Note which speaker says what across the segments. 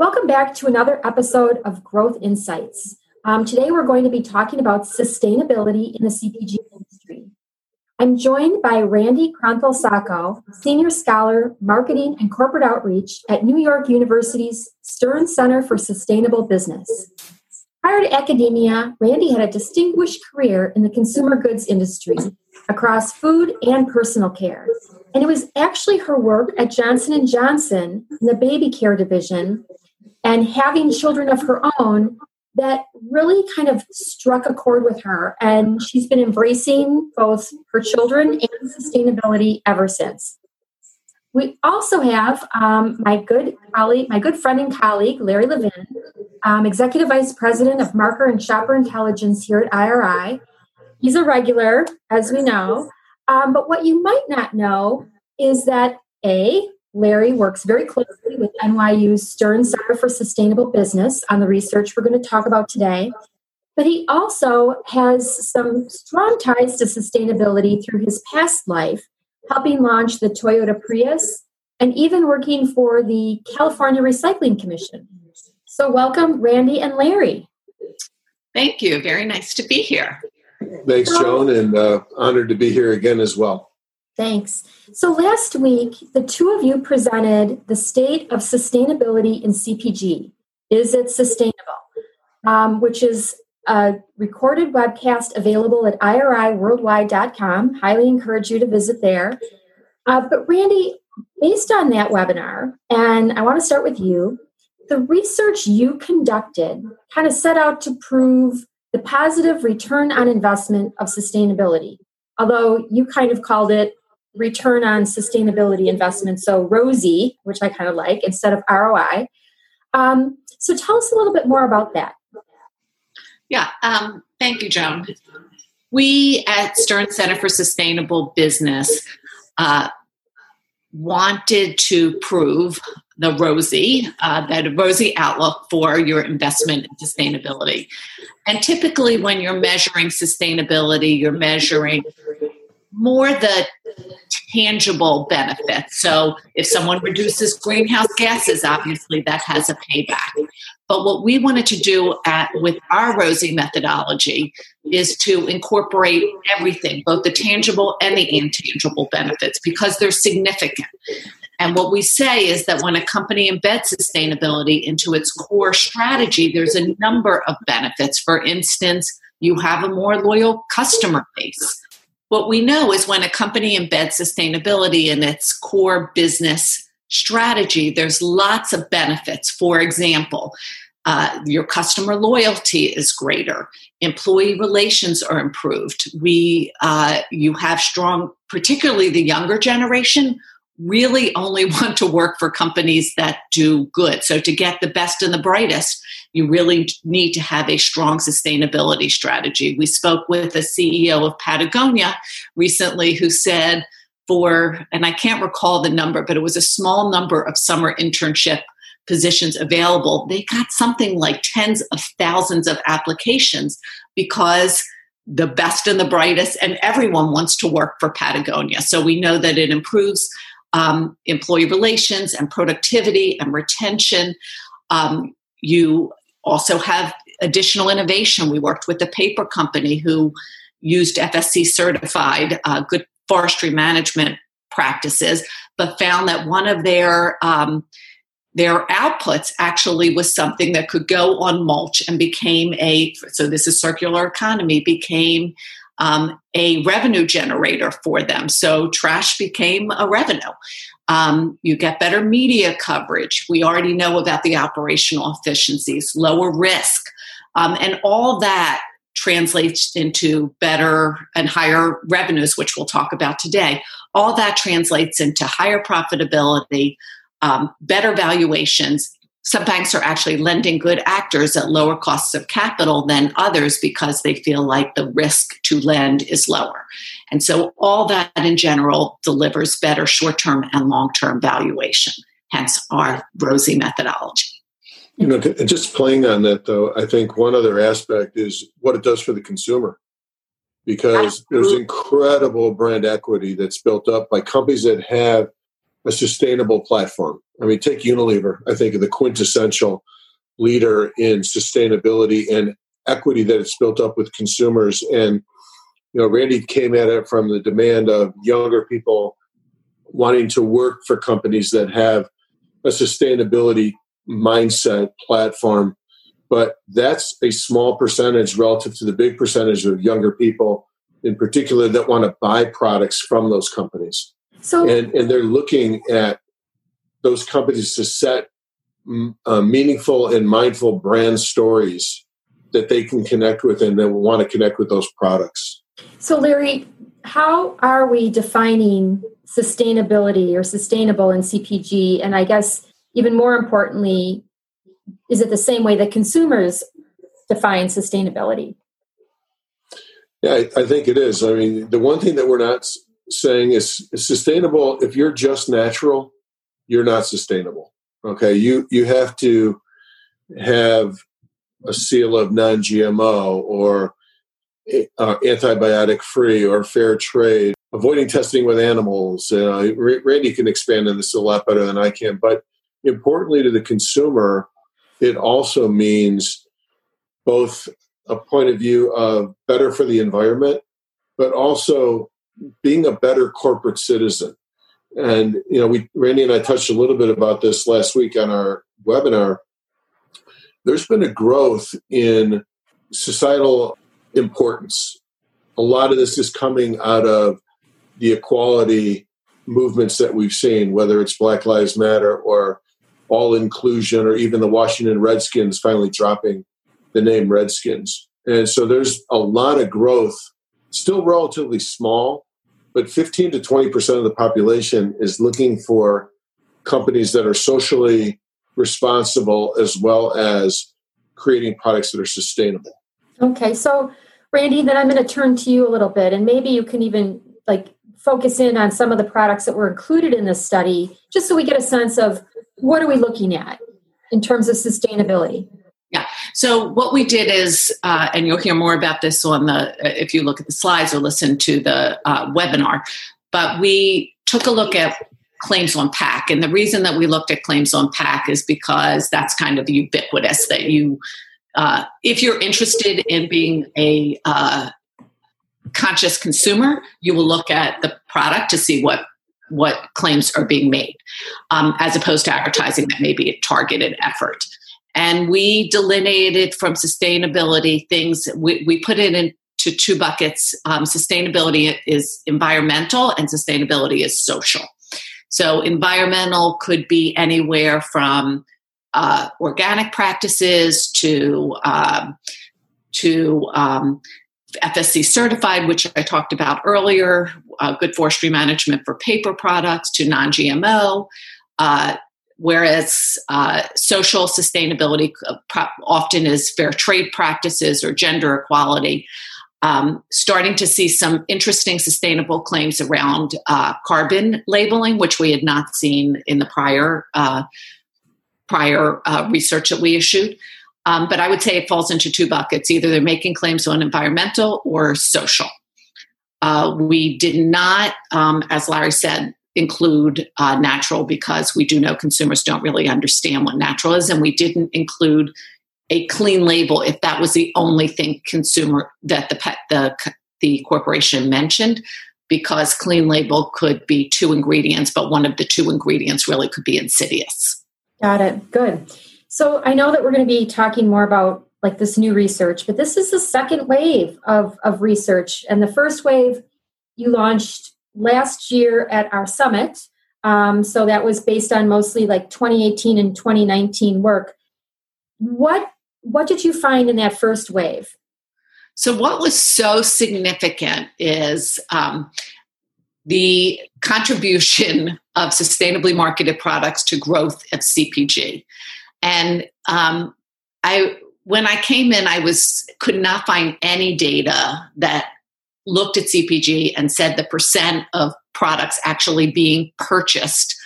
Speaker 1: Welcome back to another episode of Growth Insights. Um, today we're going to be talking about sustainability in the CPG industry. I'm joined by Randi Kronthal Sacco, Senior Scholar, Marketing and Corporate Outreach at New York University's Stern Center for Sustainable Business. Prior to academia, Randi had a distinguished career in the consumer goods industry across food and personal care. And it was actually her work at Johnson & Johnson in the baby care division and having children of her own that really kind of struck a chord with her. And she's been embracing both her children and sustainability ever since. We also have um, my good colleague, my good friend and colleague, Larry Levin, um, Executive Vice President of Market and Shopper Intelligence here at IRI. He's a regular, as we know. Um, but what you might not know is that A, Larry works very closely with NYU's Stern Center for Sustainable Business on the research we're going to talk about today. But he also has some strong ties to sustainability through his past life, helping launch the Toyota Prius and even working for the California Recycling Commission. So, welcome, Randi and Larry.
Speaker 2: Thank you. Very nice to be here.
Speaker 3: Thanks, Joan, and uh, honored to be here again as well.
Speaker 1: Thanks. So last week, the two of you presented the state of sustainability in CPG. Is it sustainable? Um, which is a recorded webcast available at iriworldwide.com. Highly encourage you to visit there. Uh, but Randi, based on that webinar, and I want to start with you, the research you conducted kind of set out to prove the positive return on investment of sustainability. Although you kind of called it return on sustainability investment. So ROSI, which I kind of like, instead of ROI. Um, so tell us a little bit more about that.
Speaker 2: Yeah, um, thank you, Joan. We at Stern Center for Sustainable Business uh, wanted to prove the ROSI, uh, that ROSI outlook for your investment in sustainability. And typically, when you're measuring sustainability, you're measuring more the tangible benefits. So if someone reduces greenhouse gases, obviously that has a payback. But what we wanted to do at, with our ROSI methodology is to incorporate everything, both the tangible and the intangible benefits, because they're significant. And what we say is that when a company embeds sustainability into its core strategy, there's a number of benefits. For instance, you have a more loyal customer base what we know is when a company embeds sustainability in its core business strategy, there's lots of benefits. For example, uh, your customer loyalty is greater. Employee relations are improved. We, uh, you have strong, particularly the younger generation, really only want to work for companies that do good. So to get the best and the brightest, you really need to have a strong sustainability strategy. We spoke with the CEO of Patagonia recently who said, for, and I can't recall the number, but it was a small number of summer internship positions available. They got something like tens of thousands of applications because the best and the brightest, and everyone wants to work for Patagonia. So we know that it improves um, employee relations and productivity and retention. Um, you also have additional innovation. We worked with a paper company who used FSC certified uh, good forestry management practices, but found that one of their um, their outputs actually was something that could go on mulch and became a so this is circular economy became um, a revenue generator for them so trash became a revenue um, you get better media coverage. We already know about the operational efficiencies, lower risk, um, and all that translates into better and higher revenues, which we'll talk about today. All that translates into higher profitability, um, better valuations. Some banks are actually lending good actors at lower costs of capital than others because they feel like the risk to lend is lower. And so, all that in general delivers better short term and long term valuation, hence our ROSI methodology.
Speaker 3: You know, just playing on that though, I think one other aspect is what it does for the consumer. Because there's incredible brand equity that's built up by companies that have a sustainable platform. I mean, take Unilever, I think the quintessential leader in sustainability and equity that it's built up with consumers. And, you know, Randi came at it from the demand of younger people wanting to work for companies that have a sustainability mindset platform. But that's a small percentage relative to the big percentage of younger people, in particular, that want to buy products from those companies. So, and, and they're looking at those companies to set uh, meaningful and mindful brand stories that they can connect with and then want to connect with those products.
Speaker 1: So, Larry, how are we defining sustainability or sustainable in CPG? And I guess even more importantly, is it the same way that consumers define sustainability?
Speaker 3: Yeah, I, I think it is. I mean, the one thing that we're not saying is, sustainable. If you're just natural, you're not sustainable. Okay, you you have to have a seal of non-GMO or uh, antibiotic free or fair trade, avoiding testing with animals. Uh, Randi can expand on this a lot better than I can, but importantly to the consumer, it also means both a point of view of better for the environment, but also being a better corporate citizen. And you know, we Randi and I touched a little bit about this last week on our webinar. There's been a growth in societal importance. A lot of this is coming out of the equality movements that we've seen, whether it's Black Lives Matter or all inclusion, or even the Washington Redskins finally dropping the name Redskins. And so there's a lot of growth, still relatively small, but 15 to 20% of the population is looking for companies that are socially responsible as well as creating products that are sustainable.
Speaker 1: Okay, so Randi, then I'm going to turn to you a little bit, and maybe you can even like focus in on some of the products that were included in this study, just so we get a sense of what are we looking at in terms of sustainability?
Speaker 2: So what we did is, uh, and you'll hear more about this on the if you look at the slides or listen to the uh, webinar. But we took a look at claims on pack, and the reason that we looked at claims on pack is because that's kind of ubiquitous. That you, uh, if you're interested in being a uh, conscious consumer, you will look at the product to see what what claims are being made, um, as opposed to advertising that may be a targeted effort. And we delineated from sustainability things, we, we put it into two buckets. Um, sustainability is environmental, and sustainability is social. So, environmental could be anywhere from uh, organic practices to um, to um, FSC certified, which I talked about earlier, uh, good forestry management for paper products to non GMO, uh, whereas uh, social sustainability uh, often is fair trade practices or gender equality. Um, starting to see some interesting sustainable claims around uh, carbon labeling, which we had not seen in the prior uh, prior research that we issued. Um, but I would say it falls into two buckets either they're making claims on environmental or social. Uh, we did not, um, as Larry said, include uh, natural because we do know consumers don't really understand what natural is, and we didn't include a clean label if that was the only thing consumer that the pet, the the corporation mentioned because clean label could be two ingredients but one of the two ingredients really could be insidious
Speaker 1: got it good so I know that we're going to be talking more about like this new research, but this is the second wave of, of research. And the first wave you launched last year at our summit. Um, so that was based on mostly like 2018 and 2019 work. What what did you find in that first wave?
Speaker 2: So, what was so significant is um, the contribution of sustainably marketed products to growth at CPG. And um, I, when I came in, I was could not find any data that looked at CPG and said the percent of products actually being purchased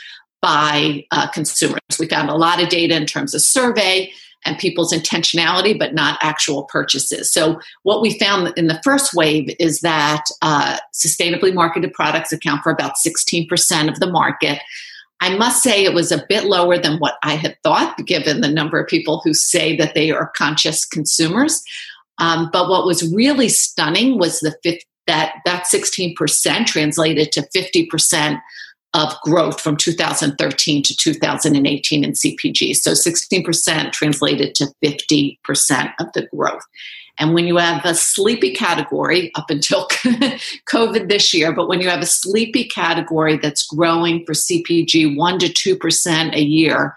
Speaker 2: by uh, consumers. We found a lot of data in terms of survey and people's intentionality, but not actual purchases. So, what we found in the first wave is that uh, sustainably marketed products account for about 16% of the market. I must say it was a bit lower than what I had thought, given the number of people who say that they are conscious consumers. Um, but what was really stunning was the that that 16% translated to 50% of growth from 2013 to 2018 in CPG. So 16% translated to 50% of the growth. And when you have a sleepy category up until COVID this year, but when you have a sleepy category that's growing for CPG 1% to 2% a year,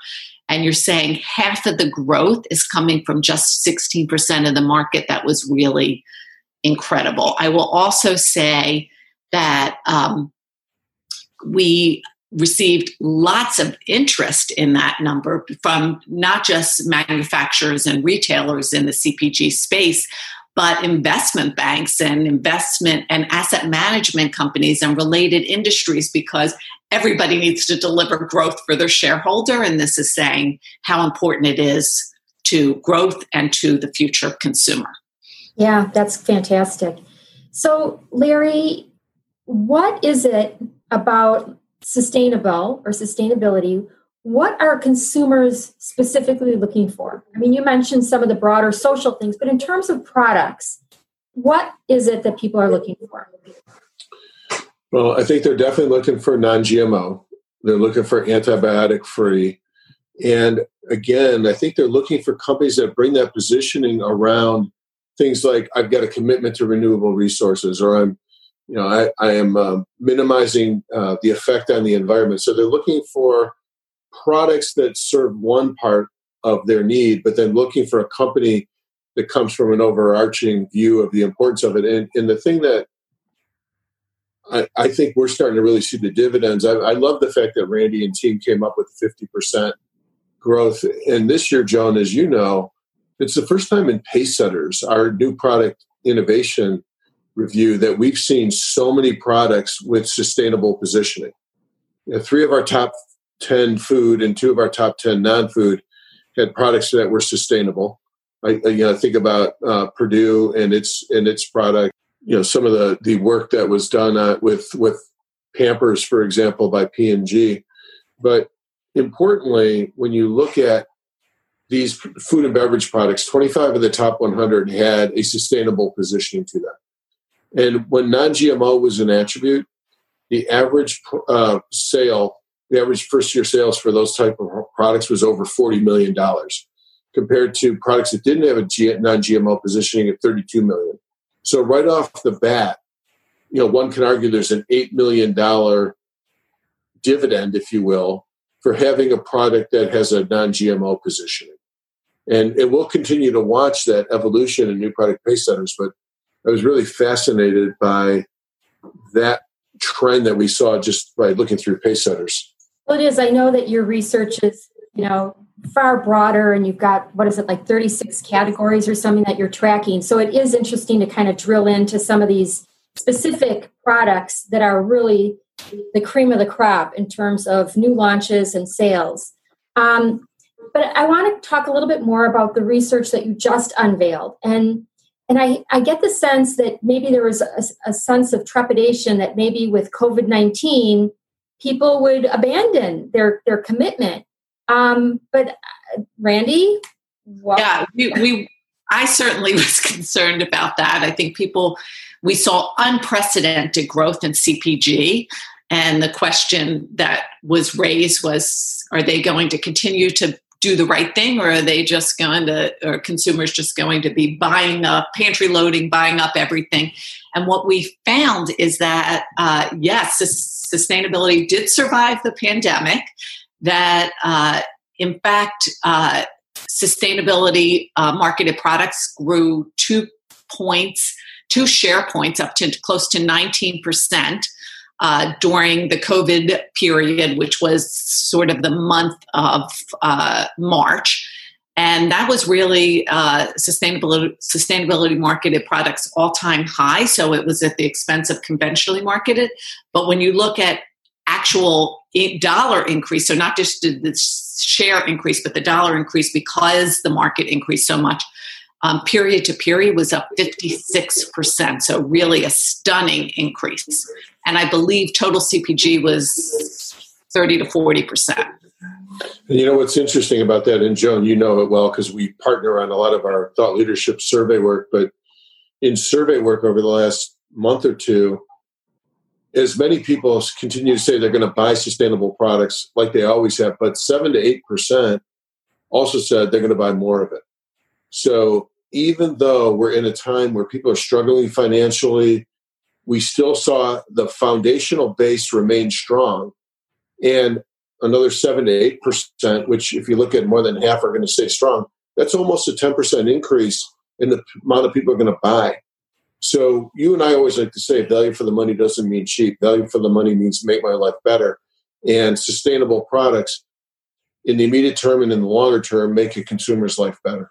Speaker 2: and you're saying half of the growth is coming from just 16% of the market, that was really incredible. I will also say that um, we received lots of interest in that number from not just manufacturers and retailers in the CPG space, but investment banks and investment and asset management companies and related industries because everybody needs to deliver growth for their shareholder. And this is saying how important it is to growth and to the future consumer.
Speaker 1: Yeah, that's fantastic. So, Larry, what is it about sustainable or sustainability, what are consumers specifically looking for? I mean, you mentioned some of the broader social things, but in terms of products, what is it that people are looking for?
Speaker 3: Well, I think they're definitely looking for non GMO. They're looking for antibiotic free. And again, I think they're looking for companies that bring that positioning around things like I've got a commitment to renewable resources or I'm you know, I, I am uh, minimizing uh, the effect on the environment. So they're looking for products that serve one part of their need, but then looking for a company that comes from an overarching view of the importance of it. And, and the thing that I, I, think we're starting to really see the dividends. I, I, love the fact that Randi and team came up with 50% growth. And this year, Joan, as you know, it's the first time in Pacesetters, our new product innovation review that we've seen so many products with sustainable positioning. You know, three of our top 10 food and two of our top 10 non food had products that were sustainable. I, I, you know, think about uh, Perdue and its and its product. You know, some of the the work that was done uh, with with Pampers, for example, by P and G. But importantly, when you look at these food and beverage products, 25 of the top 100 had a sustainable positioning to them. And when non GMO was an attribute, the average uh, sale, the average first year sales for those type of products was over $40 million compared to products that didn't have a non GMO positioning at 32 million. So, right off the bat, you know, one can argue there's an $8 million dividend, if you will, for having a product that has a non GMO positioning. And, and we'll continue to watch that evolution in new product Pacesetters, but I was really fascinated by that trend that we saw just by looking through Pacesetters.
Speaker 1: Well, it is. I know that your research is, you know, far broader and you've got, what is it, like 36 categories or something that you're tracking. So it is interesting to kind of drill into some of these specific products that are really the cream of the crop in terms of new launches and sales. Um, but I want to talk a little bit more about the research that you just unveiled. And and I, I get the sense that maybe there was a, a sense of trepidation that maybe with COVID 19, people would abandon their, their commitment. Um, but uh, Randi?
Speaker 2: What? Yeah, we, we, I certainly was concerned about that. I think people, we saw unprecedented growth in CPG. And the question that was raised was are they going to continue to do the right thing or are they just going to or consumers just going to be buying up pantry loading buying up everything and what we found is that uh, yes sustainability did survive the pandemic that uh, in fact uh, sustainability uh, marketed products grew two points, two share points, up to close to 19%. Uh, during the COVID period, which was sort of the month of uh, March. And that was really uh, sustainability, sustainability marketed products all time high. So it was at the expense of conventionally marketed. But when you look at actual dollar increase, so not just the share increase, but the dollar increase because the market increased so much, um, period to period was up 56%. So, really a stunning increase. And I believe total CPG was 30 to 40%.
Speaker 3: And you know what's interesting about that, and Joan, you know it well because we partner on a lot of our thought leadership survey work. But in survey work over the last month or two, as many people continue to say they're going to buy sustainable products like they always have, but seven to eight percent also said they're going to buy more of it. So even though we're in a time where people are struggling financially, we still saw the foundational base remain strong. And another seven to eight percent, which if you look at more than half are going to stay strong, that's almost a 10% increase in the amount of people are going to buy. So you and I always like to say value for the money doesn't mean cheap. Value for the money means make my life better. And sustainable products in the immediate term and in the longer term make a consumer's life better.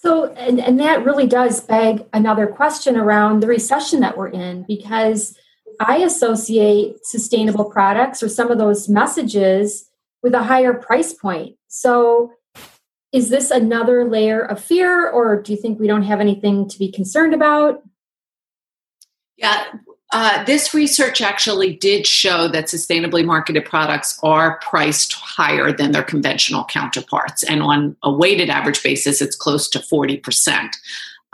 Speaker 1: So, and, and that really does beg another question around the recession that we're in because I associate sustainable products or some of those messages with a higher price point. So, is this another layer of fear, or do you think we don't have anything to be concerned about?
Speaker 2: Yeah, uh, this research actually did show that sustainably marketed products are priced higher than their conventional counterparts. And on a weighted average basis, it's close to 40%.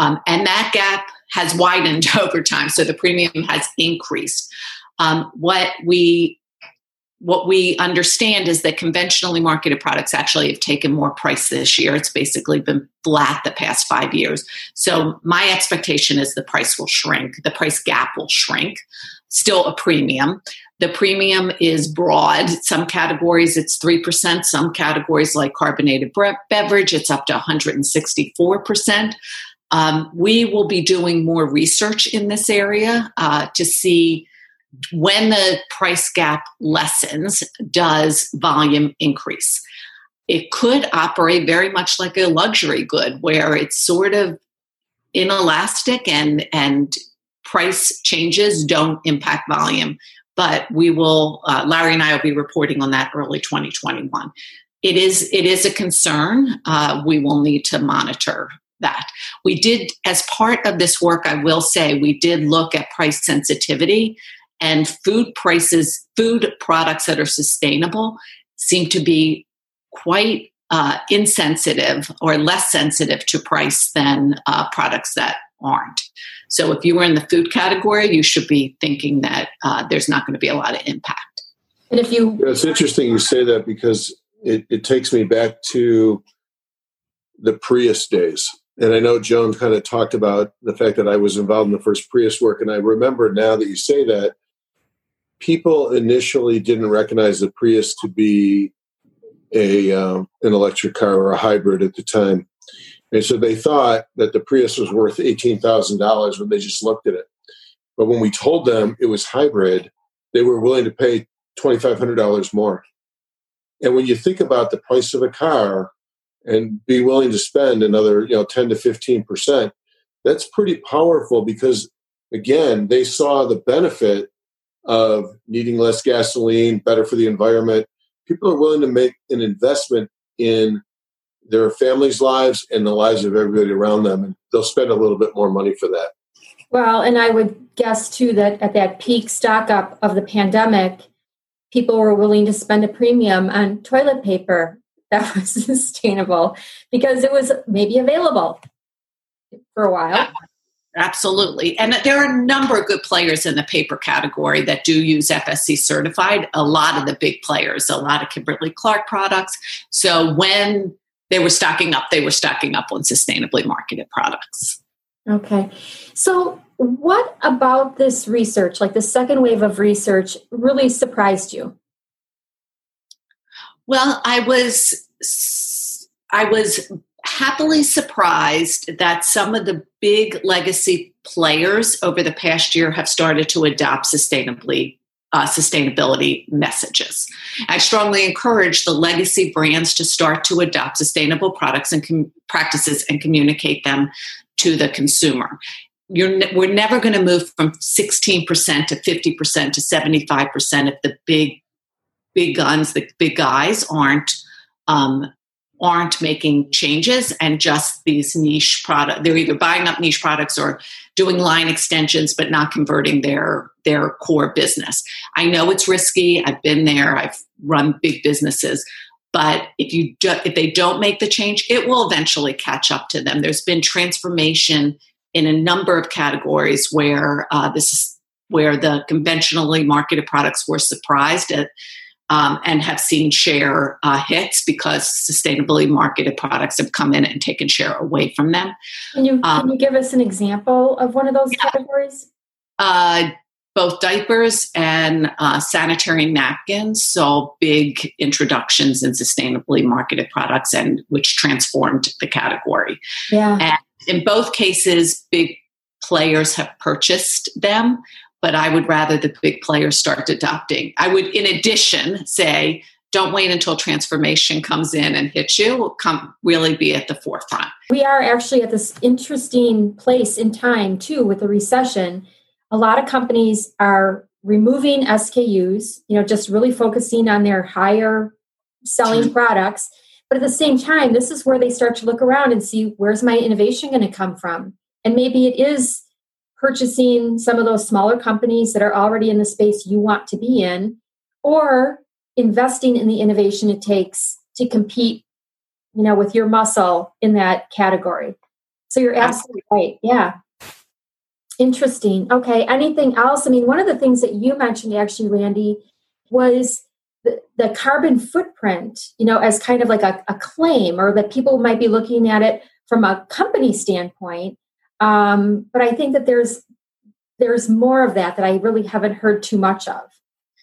Speaker 2: Um, and that gap has widened over time, so the premium has increased. Um, what we what we understand is that conventionally marketed products actually have taken more price this year. It's basically been flat the past five years. So my expectation is the price will shrink, the price gap will shrink, still a premium. The premium is broad. Some categories it's 3%, some categories like carbonated beverage, it's up to 164%. Um, we will be doing more research in this area uh, to see when the price gap lessens, does volume increase? It could operate very much like a luxury good where it's sort of inelastic and, and price changes don't impact volume. But we will, uh, Larry and I will be reporting on that early 2021. It is, it is a concern. Uh, we will need to monitor that. We did, as part of this work, I will say, we did look at price sensitivity and food prices, food products that are sustainable seem to be quite uh, insensitive or less sensitive to price than uh, products that aren't. So if you were in the food category, you should be thinking that uh, there's not going to be a lot of impact.
Speaker 1: And if you,
Speaker 3: yeah, it's interesting you say that because it, it takes me back to the Prius days. And I know Joan kind of talked about the fact that I was involved in the first Prius work, and I remember now that you say that people initially didn't recognize the Prius to be a um, an electric car or a hybrid at the time, and so they thought that the Prius was worth eighteen thousand dollars when they just looked at it. But when we told them it was hybrid, they were willing to pay twenty five hundred dollars more. And when you think about the price of a car and be willing to spend another you know ten to fifteen percent, that's pretty powerful because again they saw the benefit of needing less gasoline, better for the environment. People are willing to make an investment in their families' lives and the lives of everybody around them, and they'll spend a little bit more money for that.
Speaker 1: Well, and I would guess too that at that peak stock up of the pandemic, people were willing to spend a premium on toilet paper that was sustainable because it was maybe available for a while.
Speaker 2: Absolutely. And there are a number of good players in the paper category that do use FSC certified. A lot of the big players, a lot of Kimberly Clark products. So when they were stocking up, they were stocking up on sustainably marketed products.
Speaker 1: Okay. So, what about this research, like the second wave of research, really surprised you?
Speaker 2: Well, I was I was happily surprised that some of the big legacy players over the past year have started to adopt sustainably uh, sustainability messages. I strongly encourage the legacy brands to start to adopt sustainable products and com- practices and communicate them to the consumer. Ne- we're never going to move from 16% to 50% to 75% if the big, big guns, the big guys aren't um, aren't making changes and just these niche product they're either buying up niche products or doing line extensions but not converting their their core business. I know it's risky. I've been there. I've run big businesses. But if you do, if they don't make the change it will eventually catch up to them. There's been transformation in a number of categories where uh, this is where the conventionally marketed products were surprised at um, and have seen share uh, hits because sustainably marketed products have come in and taken share away from them.
Speaker 1: Can you, um, can you give us an example of one of those yeah. categories?
Speaker 2: Uh, both diapers and uh, sanitary napkins so big introductions in sustainably marketed products and which transformed the category
Speaker 1: yeah
Speaker 2: and in both cases big players have purchased them but I would rather the big players start adopting. I would, in addition, say, don't wait until transformation comes in and hits you. Come really be at the forefront.
Speaker 1: We are actually at this interesting place in time too with the recession. A lot of companies are removing SKUs, you know, just really focusing on their higher selling products. But at the same time, this is where they start to look around and see where's my innovation going to come from. And maybe it is purchasing some of those smaller companies that are already in the space you want to be in, or investing in the innovation it takes to compete, you know, with your muscle in that category. So you're absolutely right. Yeah. Interesting. Okay. Anything else? I mean, one of the things that you mentioned actually, Randi, was the, the carbon footprint, you know, as kind of like a, a claim or that people might be looking at it from a company standpoint um, but I think that there's there's more of that that I really haven't heard too much of.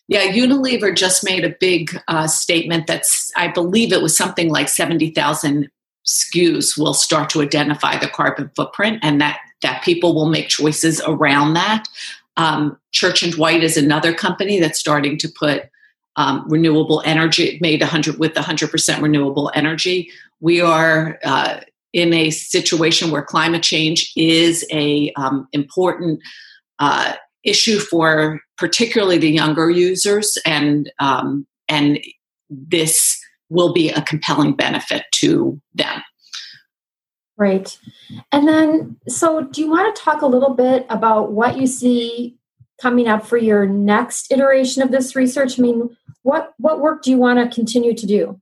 Speaker 2: Yeah, Unilever just made a big uh, statement that's, I believe it was something like 70,000 SKUs will start to identify the carbon footprint and that, that people will make choices around that. Um, Church and Dwight is another company that's starting to put um, renewable energy made 100 with 100% renewable energy. We are uh, in a situation where climate change is a um, important uh, issue for particularly the younger users, and um, and this will be a compelling benefit to them.
Speaker 1: Right. And then, so do you want to talk a little bit about what you see coming up for your next iteration of this research? I mean, what what work do you want to continue to do?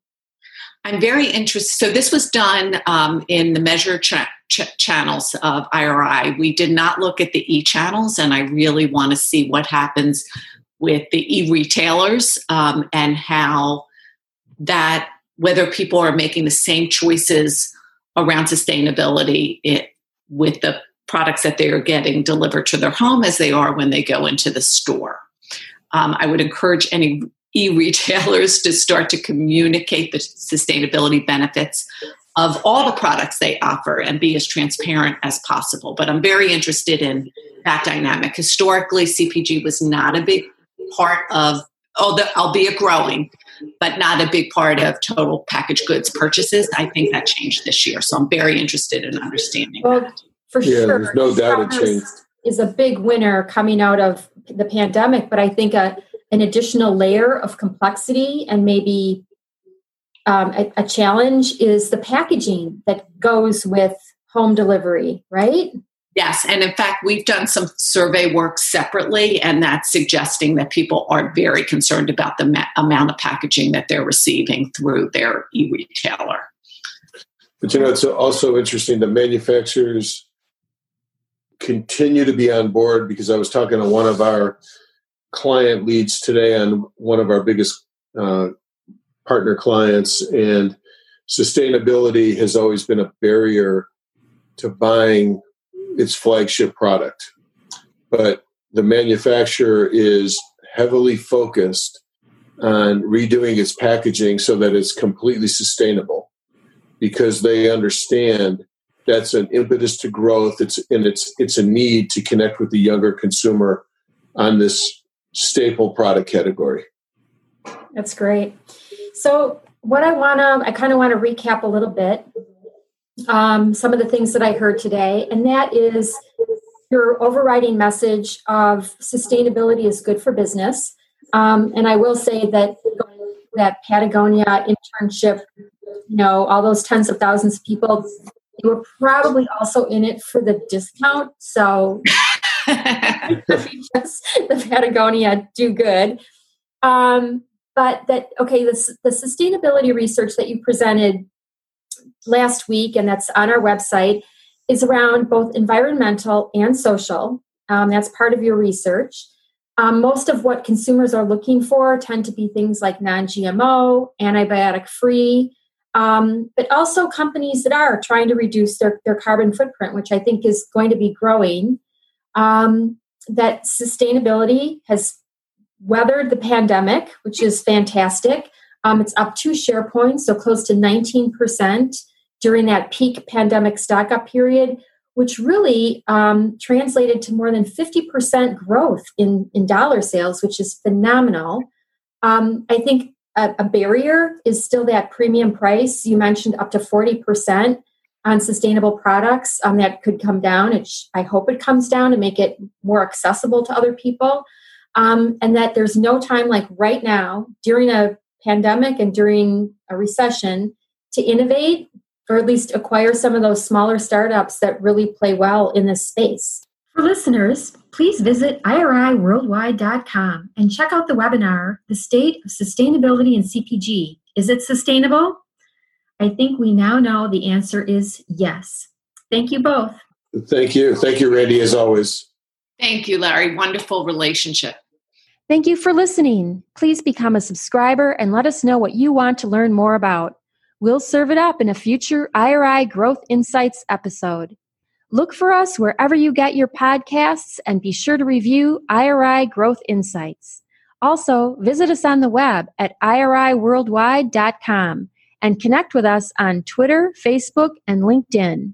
Speaker 2: I'm very interested. So this was done um, in the measure ch- ch- channels of IRI. We did not look at the e channels, and I really want to see what happens with the e retailers um, and how that whether people are making the same choices around sustainability it, with the products that they are getting delivered to their home as they are when they go into the store. Um, I would encourage any e-retailers to start to communicate the sustainability benefits of all the products they offer and be as transparent as possible. But I'm very interested in that dynamic. Historically, CPG was not a big part of, albeit growing, but not a big part of total packaged goods purchases. I think that changed this year. So I'm very interested in understanding well, that.
Speaker 1: For
Speaker 3: yeah,
Speaker 1: sure.
Speaker 3: There's no doubt it changed.
Speaker 1: Is a big winner coming out of the pandemic, but I think a an additional layer of complexity and maybe um, a, a challenge is the packaging that goes with home delivery, right?
Speaker 2: Yes, and in fact, we've done some survey work separately, and that's suggesting that people are very concerned about the ma- amount of packaging that they're receiving through their e retailer.
Speaker 3: But you know, it's also interesting. The manufacturers continue to be on board because I was talking to one of our client leads today on one of our biggest uh, partner clients, and sustainability has always been a barrier to buying its flagship product. But the manufacturer is heavily focused on redoing its packaging so that it's completely sustainable. because they understand that's an impetus to growth. It's and it's it's a need to connect with the younger consumer on this staple product category.
Speaker 1: That's great. So what I want to, I kind of want to recap a little bit um, some of the things that I heard today, and that is your overriding message of sustainability is good for business. Um, and I will say that that Patagonia internship, you know, all those tens of thousands of people, they were probably also in it for the discount. So the Patagonia do good. Um, but that okay, the, the sustainability research that you presented last week, and that's on our website, is around both environmental and social. Um, that's part of your research. Um, most of what consumers are looking for tend to be things like non GMO, antibiotic free, um, but also companies that are trying to reduce their, their carbon footprint, which I think is going to be growing. Um, that sustainability has weathered the pandemic, which is fantastic. Um, it's up two share points, so close to 19% during that peak pandemic stock up period, which really um, translated to more than 50% growth in, in dollar sales, which is phenomenal. Um, I think a, a, barrier is still that premium price. You mentioned up to 40% on sustainable products. Um, that could come down. It sh- I hope it comes down to make it more accessible to other people. Um, and that there's no time like right now during a pandemic and during a recession to innovate or at least acquire some of those smaller startups that really play well in this space. For listeners, please visit iriworldwide.com and check out the webinar, The State of Sustainability in CPG. Is it sustainable? I think we now know the answer is yes. Thank you both.
Speaker 3: Thank you. Thank you, Randi, as always.
Speaker 2: Thank you, Larry. Wonderful relationship.
Speaker 1: Thank you for listening. Please become a subscriber and let us know what you want to learn more about. We'll serve it up in a future IRI Growth Insights episode. Look for us wherever you get your podcasts and be sure to review IRI Growth Insights. Also, visit us on the web at iriworldwide.com and connect with us on Twitter, Facebook, and LinkedIn.